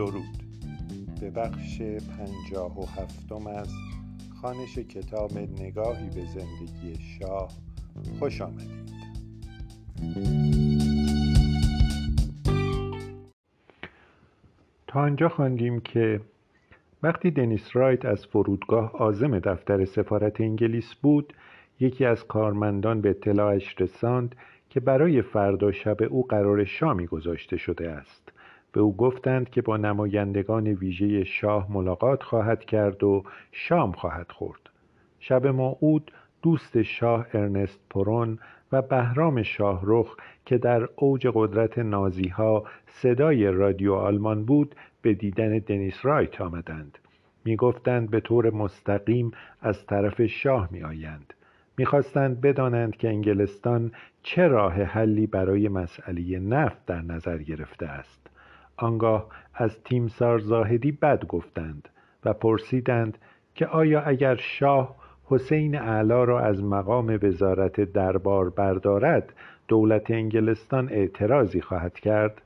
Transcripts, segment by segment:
درود. به بخش پنجاه و هفتم از خانش کتاب نگاهی به زندگی شاه خوش آمدید. تا آنجا خواندیم که وقتی دنیس رایت از فرودگاه آزم دفتر سفارت انگلیس بود یکی از کارمندان به اطلاعش رساند که برای فردا شب او قرار شامی گذاشته شده است. به او گفتند که با نمایندگان ویژه شاه ملاقات خواهد کرد و شام خواهد خورد. شب موعود دوست شاه ارنست پرون و بهرام شاهرخ که در اوج قدرت نازی ها صدای رادیو آلمان بود به دیدن دنیس رایت آمدند. می گفتند به طور مستقیم از طرف شاه می آیند می‌خواستند بدانند که انگلستان چه راه حلی برای مسئله نفت در نظر گرفته است. آنگاه از تیمسار زاهدی بد گفتند و پرسیدند که آیا اگر شاه حسین اعلا را از مقام وزارت دربار بردارد دولت انگلستان اعتراضی خواهد کرد؟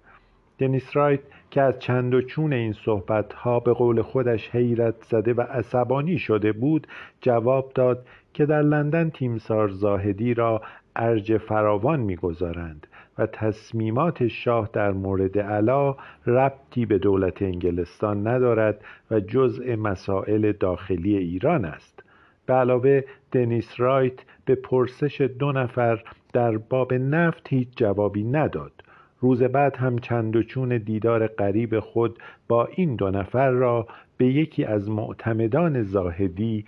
دنیس رایت که از چند و چون این صحبت ها به قول خودش حیرت زده و عصبانی شده بود جواب داد که در لندن تیمسار زاهدی را ارج فراوان می‌گذارند و تصمیمات شاه در مورد علا ربطی به دولت انگلستان ندارد و جزء مسائل داخلی ایران است. به علاوه دنیس رایت به پرسش دو نفر در باب نفت هیچ جوابی نداد. روز بعد هم چند و چون دیدار قریب خود با این دو نفر را به یکی از معتمدان زاهدی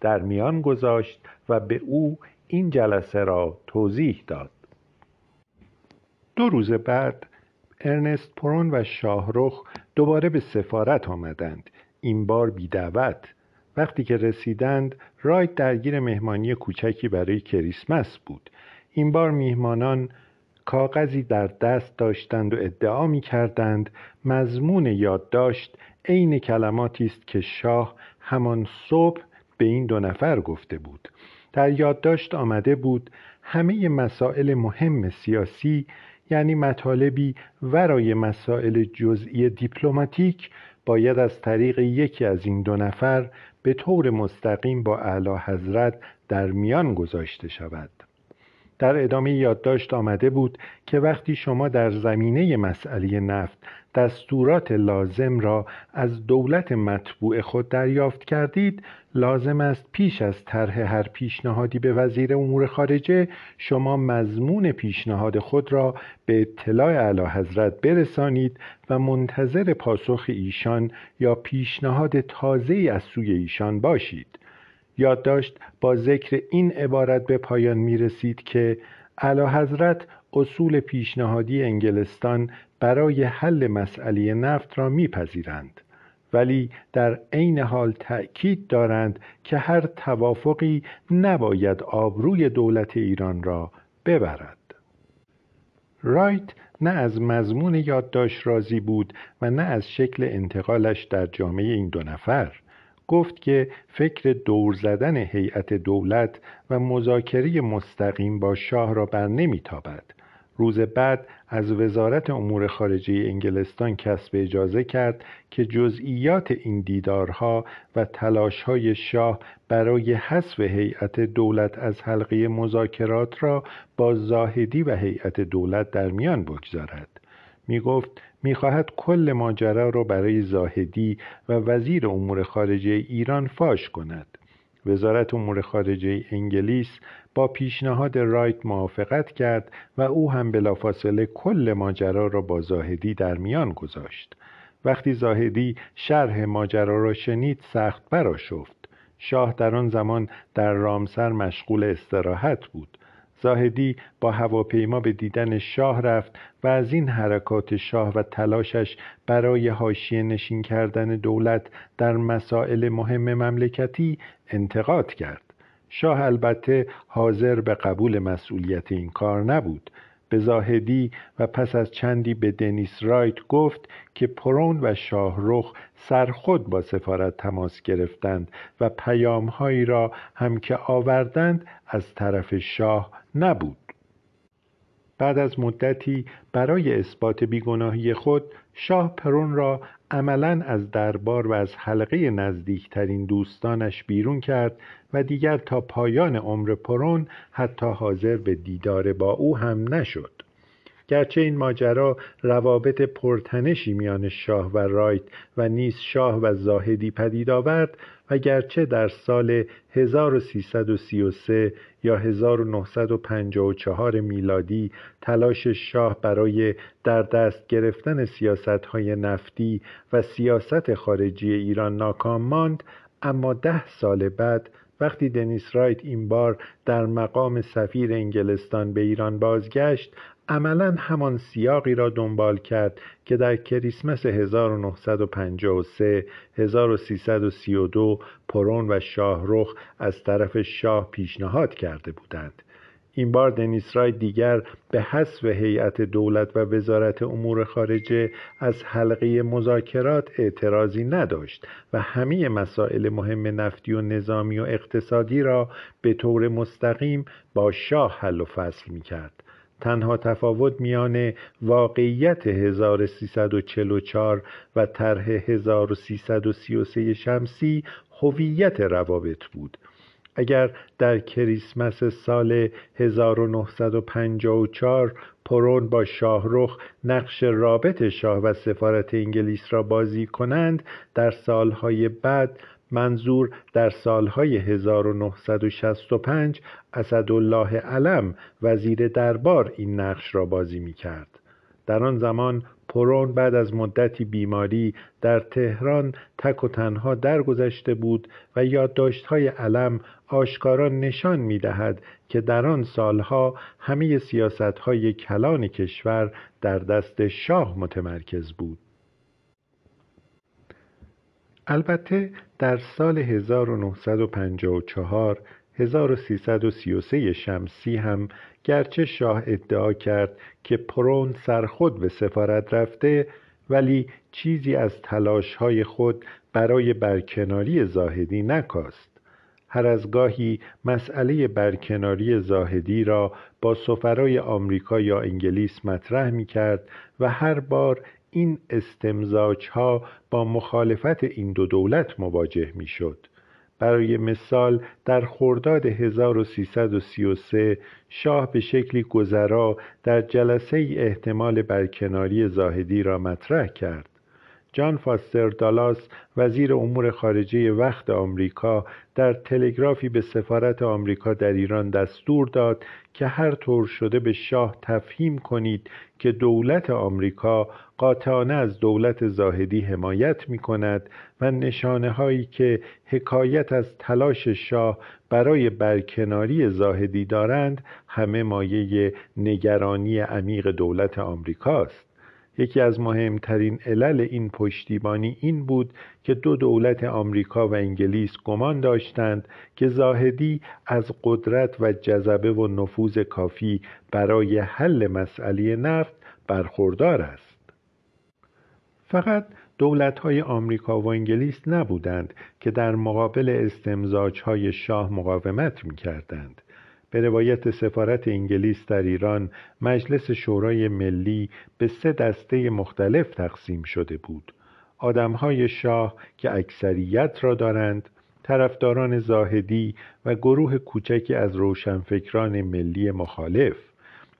در میان گذاشت و به او این جلسه را توضیح داد. دو روز بعد ارنست پرون و شاهرخ دوباره به سفارت آمدند. این بار بی دعوت وقتی که رسیدند رایت درگیر مهمانی کوچکی برای کریسمس بود. این بار میهمانان کاغذی در دست داشتند و ادعا می کردند مضمون یادداشت عین کلماتی است که شاه همان صبح به این دو نفر گفته بود. در یادداشت آمده بود همه مسائل مهم سیاسی یعنی مطالبی ورای مسائل جزئی دیپلماتیک باید از طریق یکی از این دو نفر به طور مستقیم با اعلی حضرت در میان گذاشته شود. در ادامه یادداشت آمده بود که وقتی شما در زمینه مسئله نفت دستورات لازم را از دولت مطبوع خود دریافت کردید لازم است پیش از طرح هر پیشنهادی به وزیر امور خارجه شما مضمون پیشنهاد خود را به اطلاع اعلی حضرت برسانید و منتظر پاسخ ایشان یا پیشنهاد تازه از سوی ایشان باشید. یادداشت با ذکر این عبارت به پایان می رسید که اعلی حضرت اصول پیشنهادی انگلستان برای حل مسئله نفت را میپذیرند ولی در عین حال تأکید دارند که هر توافقی نباید آبروی دولت ایران را ببرد. رایت نه از مضمون یادداشت راضی بود و نه از شکل انتقالش در جامعه این دو نفر. گفت که فکر دور زدن هیئت دولت و مذاکره مستقیم با شاه را بر نمیتابد. روز بعد از وزارت امور خارجه انگلستان کسب اجازه کرد که جزئیات این دیدارها و تلاشهای شاه برای حذف هیئت دولت از حلقه مذاکرات را با زاهدی و هیئت دولت در میان بگذارد. می گفت می خواهد کل ماجرا را برای زاهدی و وزیر امور خارجه ایران فاش کند. وزارت امور خارجه انگلیس با پیشنهاد رایت موافقت کرد و او هم بلافاصله کل ماجرا را با زاهدی در میان گذاشت. وقتی زاهدی شرح ماجرا را شنید سخت برآشفت. شاه در آن زمان در رامسر مشغول استراحت بود. زاهدی با هواپیما به دیدن شاه رفت و از این حرکات شاه و تلاشش برای حاشیه نشین کردن دولت در مسائل مهم مملکتی انتقاد کرد. شاه البته حاضر به قبول مسئولیت این کار نبود. به زاهدی و پس از چندی به دنیس رایت گفت که پرون و شاهرخ سرخود با سفارت تماس گرفتند و پیامهایی را هم که آوردند از طرف شاه نبود. بعد از مدتی برای اثبات بیگناهی خود شاه پرون را عملا از دربار و از حلقه نزدیکترین دوستانش بیرون کرد و دیگر تا پایان عمر پرون حتی حاضر به دیدار با او هم نشد. گرچه این ماجرا روابط پرتنشی میان شاه و رایت و نیز شاه و زاهدی پدید آورد و گرچه در سال 1333 یا 1954 میلادی تلاش شاه برای در دست گرفتن های نفتی و سیاست خارجی ایران ناکام ماند اما ده سال بعد وقتی دنیس رایت این بار در مقام سفیر انگلستان به ایران بازگشت عملا همان سیاقی را دنبال کرد که در کریسمس 1953 1332 پرون و شاهرخ از طرف شاه پیشنهاد کرده بودند این بار دنیس رای دیگر به حذف هیئت دولت و وزارت امور خارجه از حلقه مذاکرات اعتراضی نداشت و همه مسائل مهم نفتی و نظامی و اقتصادی را به طور مستقیم با شاه حل و فصل می کرد. تنها تفاوت میان واقعیت 1344 و طرح 1333 شمسی هویت روابط بود. اگر در کریسمس سال 1954 پرون با شاهرخ نقش رابط شاه و سفارت انگلیس را بازی کنند در سالهای بعد منظور در سالهای 1965 اسدالله علم وزیر دربار این نقش را بازی می کرد. در آن زمان پرون بعد از مدتی بیماری در تهران تک و تنها درگذشته بود و یادداشت‌های علم آشکارا نشان می‌دهد که در آن سالها همه سیاست‌های کلان کشور در دست شاه متمرکز بود البته در سال 1954 1333 شمسی هم گرچه شاه ادعا کرد که پرون سرخود به سفارت رفته ولی چیزی از تلاشهای خود برای برکناری زاهدی نکاست. هر از گاهی مسئله برکناری زاهدی را با سفرای آمریکا یا انگلیس مطرح می کرد و هر بار این استمزاج ها با مخالفت این دو دولت مواجه می شد. برای مثال در خرداد 1333 شاه به شکلی گذرا در جلسه احتمال برکناری زاهدی را مطرح کرد جان فاستر دالاس وزیر امور خارجه وقت آمریکا در تلگرافی به سفارت آمریکا در ایران دستور داد که هر طور شده به شاه تفهیم کنید که دولت آمریکا قاطعانه از دولت زاهدی حمایت می کند و نشانه هایی که حکایت از تلاش شاه برای برکناری زاهدی دارند همه مایه نگرانی عمیق دولت آمریکاست. یکی از مهمترین علل این پشتیبانی این بود که دو دولت آمریکا و انگلیس گمان داشتند که زاهدی از قدرت و جذبه و نفوذ کافی برای حل مسئله نفت برخوردار است فقط دولت های آمریکا و انگلیس نبودند که در مقابل استمزاج های شاه مقاومت می کردند. به روایت سفارت انگلیس در ایران مجلس شورای ملی به سه دسته مختلف تقسیم شده بود. آدمهای شاه که اکثریت را دارند طرفداران زاهدی و گروه کوچکی از روشنفکران ملی مخالف.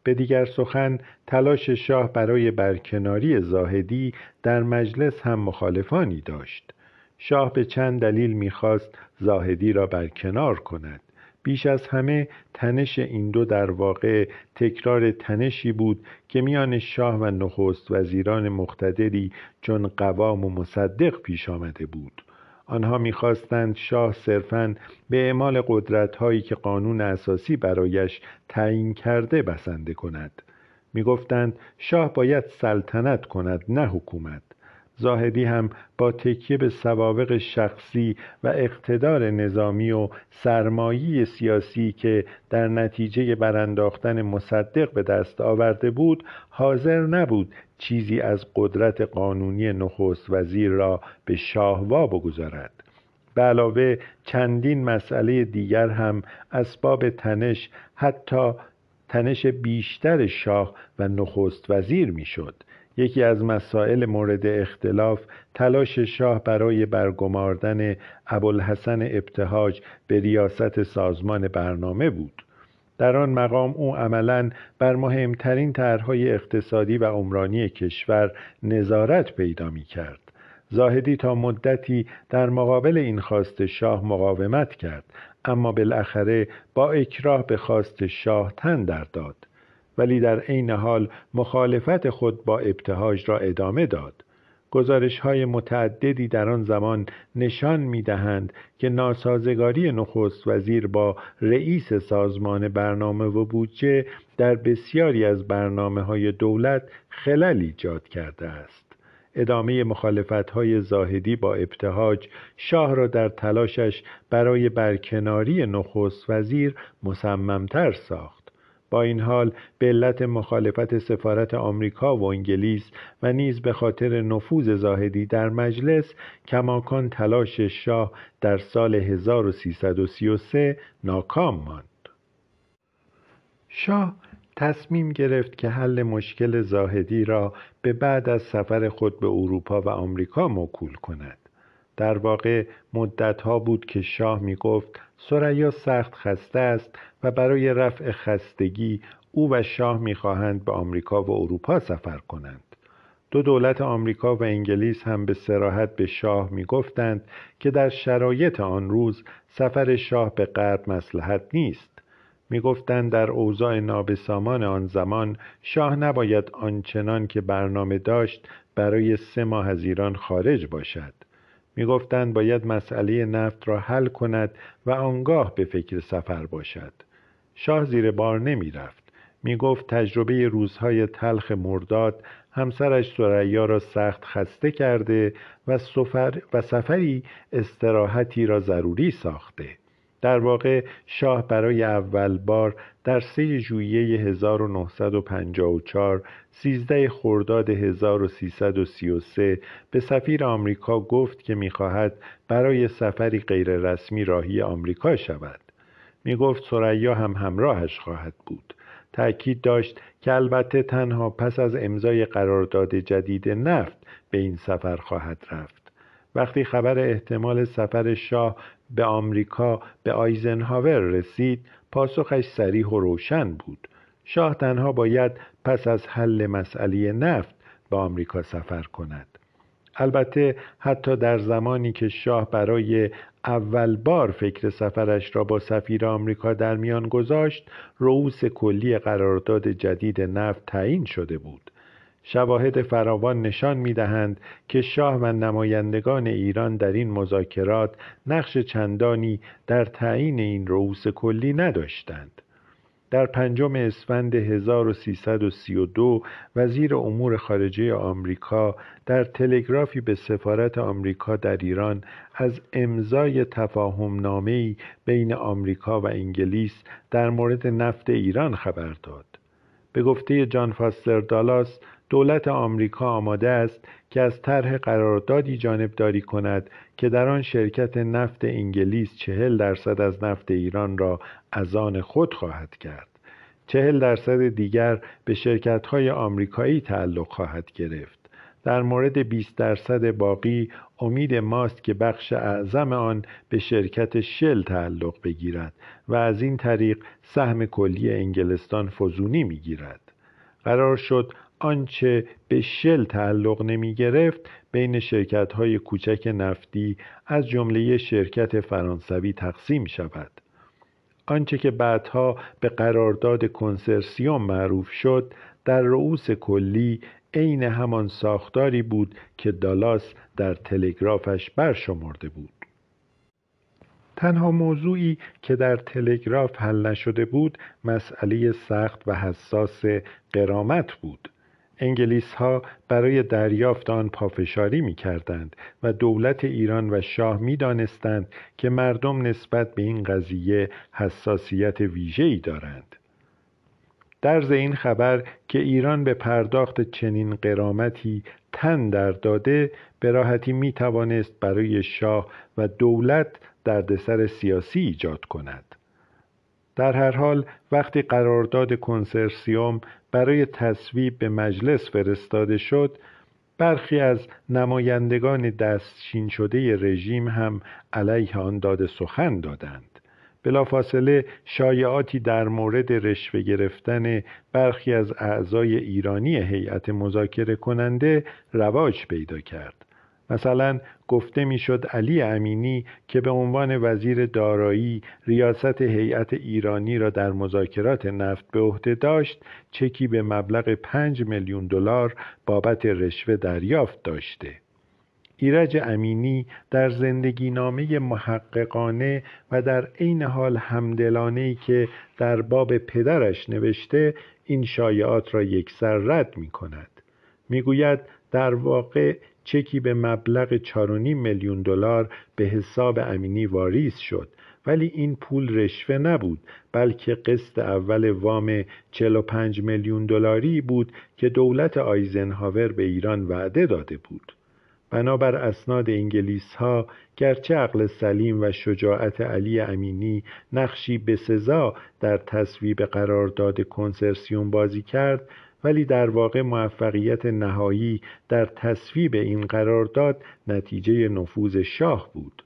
به دیگر سخن تلاش شاه برای برکناری زاهدی در مجلس هم مخالفانی داشت. شاه به چند دلیل می‌خواست زاهدی را برکنار کند. بیش از همه تنش این دو در واقع تکرار تنشی بود که میان شاه و نخست وزیران مقتدری چون قوام و مصدق پیش آمده بود. آنها می‌خواستند شاه صرفا به اعمال قدرت هایی که قانون اساسی برایش تعیین کرده بسنده کند. می‌گفتند شاه باید سلطنت کند نه حکومت. زاهدی هم با تکیه به سوابق شخصی و اقتدار نظامی و سرمایی سیاسی که در نتیجه برانداختن مصدق به دست آورده بود حاضر نبود چیزی از قدرت قانونی نخست وزیر را به شاهوا بگذارد. به علاوه چندین مسئله دیگر هم اسباب تنش حتی تنش بیشتر شاه و نخست وزیر می‌شد. یکی از مسائل مورد اختلاف تلاش شاه برای برگماردن ابوالحسن ابتهاج به ریاست سازمان برنامه بود. در آن مقام او عملا بر مهمترین طرحهای اقتصادی و عمرانی کشور نظارت پیدا می کرد زاهدی تا مدتی در مقابل این خواست شاه مقاومت کرد اما بالاخره با اکراه به خواست شاه تن در داد. ولی در عین حال مخالفت خود با ابتهاج را ادامه داد گزارش های متعددی در آن زمان نشان می دهند که ناسازگاری نخست وزیر با رئیس سازمان برنامه و بودجه در بسیاری از برنامه های دولت خلل ایجاد کرده است. ادامه مخالفت های زاهدی با ابتهاج شاه را در تلاشش برای برکناری نخست وزیر مصممتر ساخت. با این حال به علت مخالفت سفارت آمریکا و انگلیس و نیز به خاطر نفوذ زاهدی در مجلس کماکان تلاش شاه در سال 1333 ناکام ماند. شاه تصمیم گرفت که حل مشکل زاهدی را به بعد از سفر خود به اروپا و آمریکا موکول کند. در واقع مدتها بود که شاه می گفت سریا سخت خسته است و برای رفع خستگی او و شاه می‌خواهند به آمریکا و اروپا سفر کنند. دو دولت آمریکا و انگلیس هم به سراحت به شاه می‌گفتند که در شرایط آن روز سفر شاه به غرب مسلحت نیست. می‌گفتند در اوضاع نابسامان آن زمان شاه نباید آنچنان که برنامه داشت برای سه ماه از ایران خارج باشد. می‌گفتند باید مسئله نفت را حل کند و آنگاه به فکر سفر باشد. شاه زیر بار نمی رفت می گفت تجربه روزهای تلخ مرداد همسرش سریا را سخت خسته کرده و, سفر و سفری استراحتی را ضروری ساخته. در واقع شاه برای اول بار در سه ژوئیه 1954 سیزده خرداد 1333 به سفیر آمریکا گفت که می‌خواهد برای سفری غیررسمی راهی آمریکا شود. می گفت سریا هم همراهش خواهد بود. تأکید داشت که البته تنها پس از امضای قرارداد جدید نفت به این سفر خواهد رفت. وقتی خبر احتمال سفر شاه به آمریکا به آیزنهاور رسید پاسخش سریح و روشن بود. شاه تنها باید پس از حل مسئله نفت به آمریکا سفر کند. البته حتی در زمانی که شاه برای اول بار فکر سفرش را با سفیر آمریکا در میان گذاشت رؤوس کلی قرارداد جدید نفت تعیین شده بود. شواهد فراوان نشان می دهند که شاه و نمایندگان ایران در این مذاکرات نقش چندانی در تعیین این رؤوس کلی نداشتند در پنجم اسفند 1332 وزیر امور خارجه آمریکا در تلگرافی به سفارت آمریکا در ایران از امضای تفاهم نامه‌ای بین آمریکا و انگلیس در مورد نفت ایران خبر داد. به گفته جان فاستر دالاس دولت آمریکا آماده است که از طرح قراردادی جانبداری کند که در آن شرکت نفت انگلیس چهل درصد از نفت ایران را از آن خود خواهد کرد. چهل درصد دیگر به شرکت های آمریکایی تعلق خواهد گرفت. در مورد 20 درصد باقی امید ماست که بخش اعظم آن به شرکت شل تعلق بگیرد و از این طریق سهم کلی انگلستان فزونی می‌گیرد. قرار شد آنچه به شل تعلق نمی گرفت بین شرکت های کوچک نفتی از جمله شرکت فرانسوی تقسیم شود. آنچه که بعدها به قرارداد کنسرسیوم معروف شد در رؤوس کلی عین همان ساختاری بود که دالاس در تلگرافش برشمرده بود. تنها موضوعی که در تلگراف حل نشده بود مسئله سخت و حساس قرامت بود. انگلیس ها برای دریافت آن پافشاری می کردند و دولت ایران و شاه می دانستند که مردم نسبت به این قضیه حساسیت ویژه‌ای دارند. در این خبر که ایران به پرداخت چنین قرامتی تن در داده به راحتی می توانست برای شاه و دولت دردسر سیاسی ایجاد کند. در هر حال وقتی قرارداد کنسرسیوم برای تصویب به مجلس فرستاده شد برخی از نمایندگان دستچین شده رژیم هم علیه آن داده سخن دادند. بلافاصله شایعاتی در مورد رشوه گرفتن برخی از اعضای ایرانی هیئت مذاکره کننده رواج پیدا کرد. مثلا گفته می‌شد علی امینی که به عنوان وزیر دارایی ریاست هیئت ایرانی را در مذاکرات نفت به عهده داشت چکی به مبلغ پنج میلیون دلار بابت رشوه دریافت داشته. ایرج امینی در زندگی نامه محققانه و در عین حال همدلانه که در باب پدرش نوشته این شایعات را یکسر رد می کند می‌گوید در واقع چکی به مبلغ 4.5 میلیون دلار به حساب امینی واریز شد. ولی این پول رشوه نبود بلکه قسط اول وام 45 میلیون دلاری بود که دولت آیزنهاور به ایران وعده داده بود. بنابر اسناد انگلیس ها گرچه عقل سلیم و شجاعت علی امینی نقشی به سزا در تصویب قرارداد کنسرسیوم بازی کرد ولی در واقع موفقیت نهایی در تصویب این قرارداد نتیجه نفوذ شاه بود.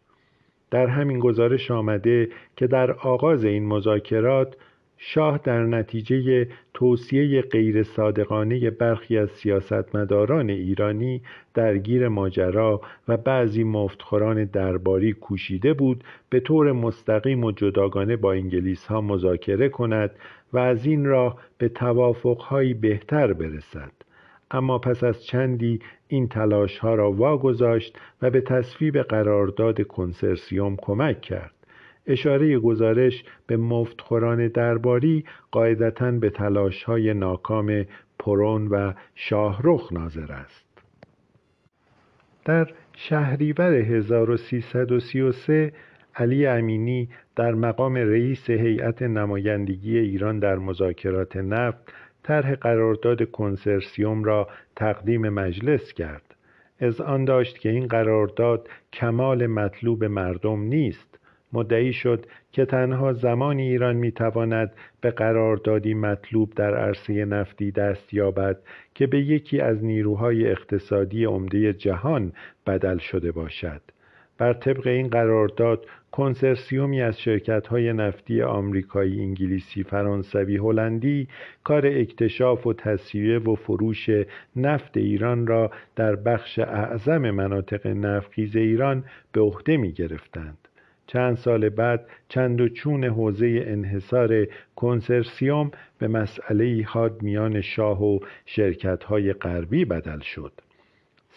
در همین گزارش آمده که در آغاز این مذاکرات شاه در نتیجه توصیه غیر صادقانه برخی از سیاستمداران ایرانی درگیر ماجرا و بعضی مفتخوران درباری کوشیده بود به طور مستقیم و جداگانه با انگلیس ها مذاکره کند و از این راه به توافقهایی بهتر برسد. اما پس از چندی این تلاش ها را واگذاشت و به تصویب قرارداد کنسرسیوم کمک کرد. اشاره گزارش به مفتخوران درباری قاعدتا به تلاش های ناکام پرون و شاهرخ ناظر است. در شهریور 1333 علی امینی در مقام رئیس هیئت نمایندگی ایران در مذاکرات نفت طرح قرارداد کنسرسیوم را تقدیم مجلس کرد. از آن داشت که این قرارداد کمال مطلوب مردم نیست. مدعی شد که تنها زمانی ایران می‌تواند به قراردادی مطلوب در عرصه نفتی دست یابد که به یکی از نیروهای اقتصادی عمده جهان بدل شده باشد. بر طبق این قرارداد کنسرسیومی از های نفتی آمریکایی، انگلیسی، فرانسوی، هلندی کار اکتشاف و تصویه و فروش نفت ایران را در بخش اعظم مناطق نفتخیز ایران به عهده می گرفتند. چند سال بعد چند و چون حوزه انحصار کنسرسیوم به مسئله حاد میان شاه و های غربی بدل شد.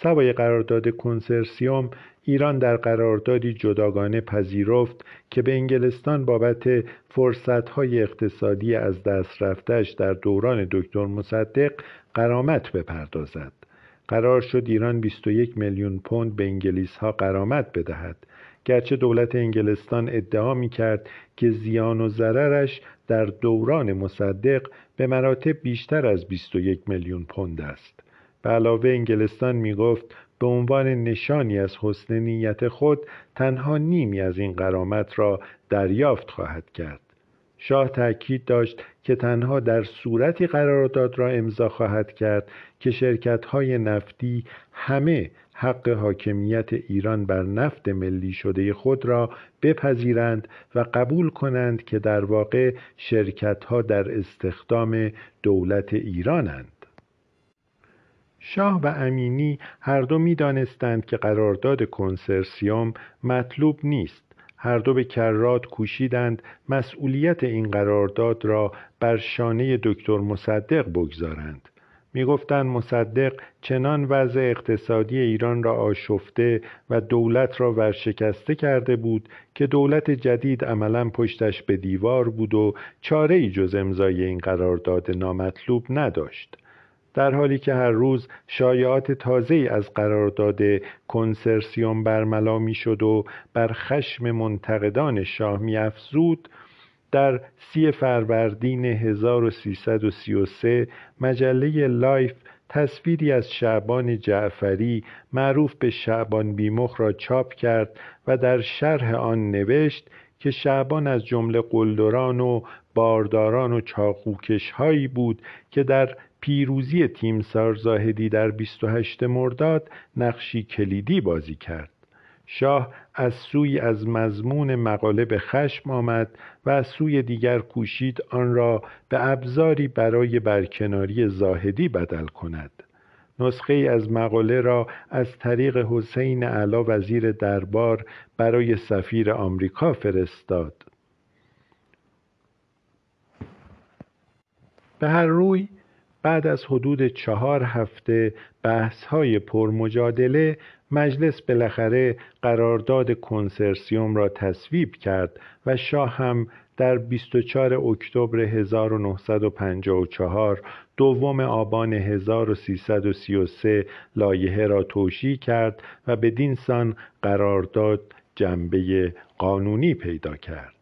سوای قرارداد کنسرسیوم ایران در قراردادی جداگانه پذیرفت که به انگلستان بابت فرصتهای اقتصادی از دست رفتش در دوران دکتر مصدق قرامت بپردازد. قرار شد ایران 21 میلیون پوند به انگلیس ها قرامت بدهد. گرچه دولت انگلستان ادعا می کرد که زیان و ضررش در دوران مصدق به مراتب بیشتر از 21 میلیون پوند است. به علاوه انگلستان می گفت به عنوان نشانی از حسن نیت خود تنها نیمی از این قرامت را دریافت خواهد کرد. شاه تاکید داشت که تنها در صورتی قرارداد را امضا خواهد کرد که شرکت های نفتی همه حق حاکمیت ایران بر نفت ملی شده خود را بپذیرند و قبول کنند که در واقع شرکت ها در استخدام دولت ایرانند. شاه و امینی هر دو می‌دانستند که قرارداد کنسرسیوم مطلوب نیست. هر دو به کرات کوشیدند مسئولیت این قرارداد را بر شانه دکتر مصدق بگذارند. می‌گفتند مصدق چنان وضع اقتصادی ایران را آشفته و دولت را ورشکسته کرده بود که دولت جدید عملا پشتش به دیوار بود و چاره ای جز امضای این قرارداد نامطلوب نداشت. در حالی که هر روز شایعات تازه از قرارداد کنسرسیوم برملا می‌شد و بر خشم منتقدان شاه میافزود در سی فروردین 1333 مجله لایف تصویری از شعبان جعفری معروف به شعبان بی‌مخ را چاپ کرد و در شرح آن نوشت که شعبان از جمله قلدران و بارداران و چاقوکش هایی بود که در پیروزی تیمسار زاهدی در 28 مرداد نقشی کلیدی بازی کرد. شاه از سوی از مضمون مقاله به خشم آمد و از سوی دیگر کوشید آن را به ابزاری برای برکناری زاهدی بدل کند. نسخه از مقاله را از طریق حسین علا وزیر دربار برای سفیر آمریکا فرستاد. به هر روی بعد از حدود چهار هفته بحث های پرمجادله مجلس بالاخره قرارداد کنسرسیوم را تصویب کرد و شاه هم در 24 اکتبر 1954 دوم آبان 1333 لایحه را توشیح کرد و بدین سان قرارداد جنبه قانونی پیدا کرد.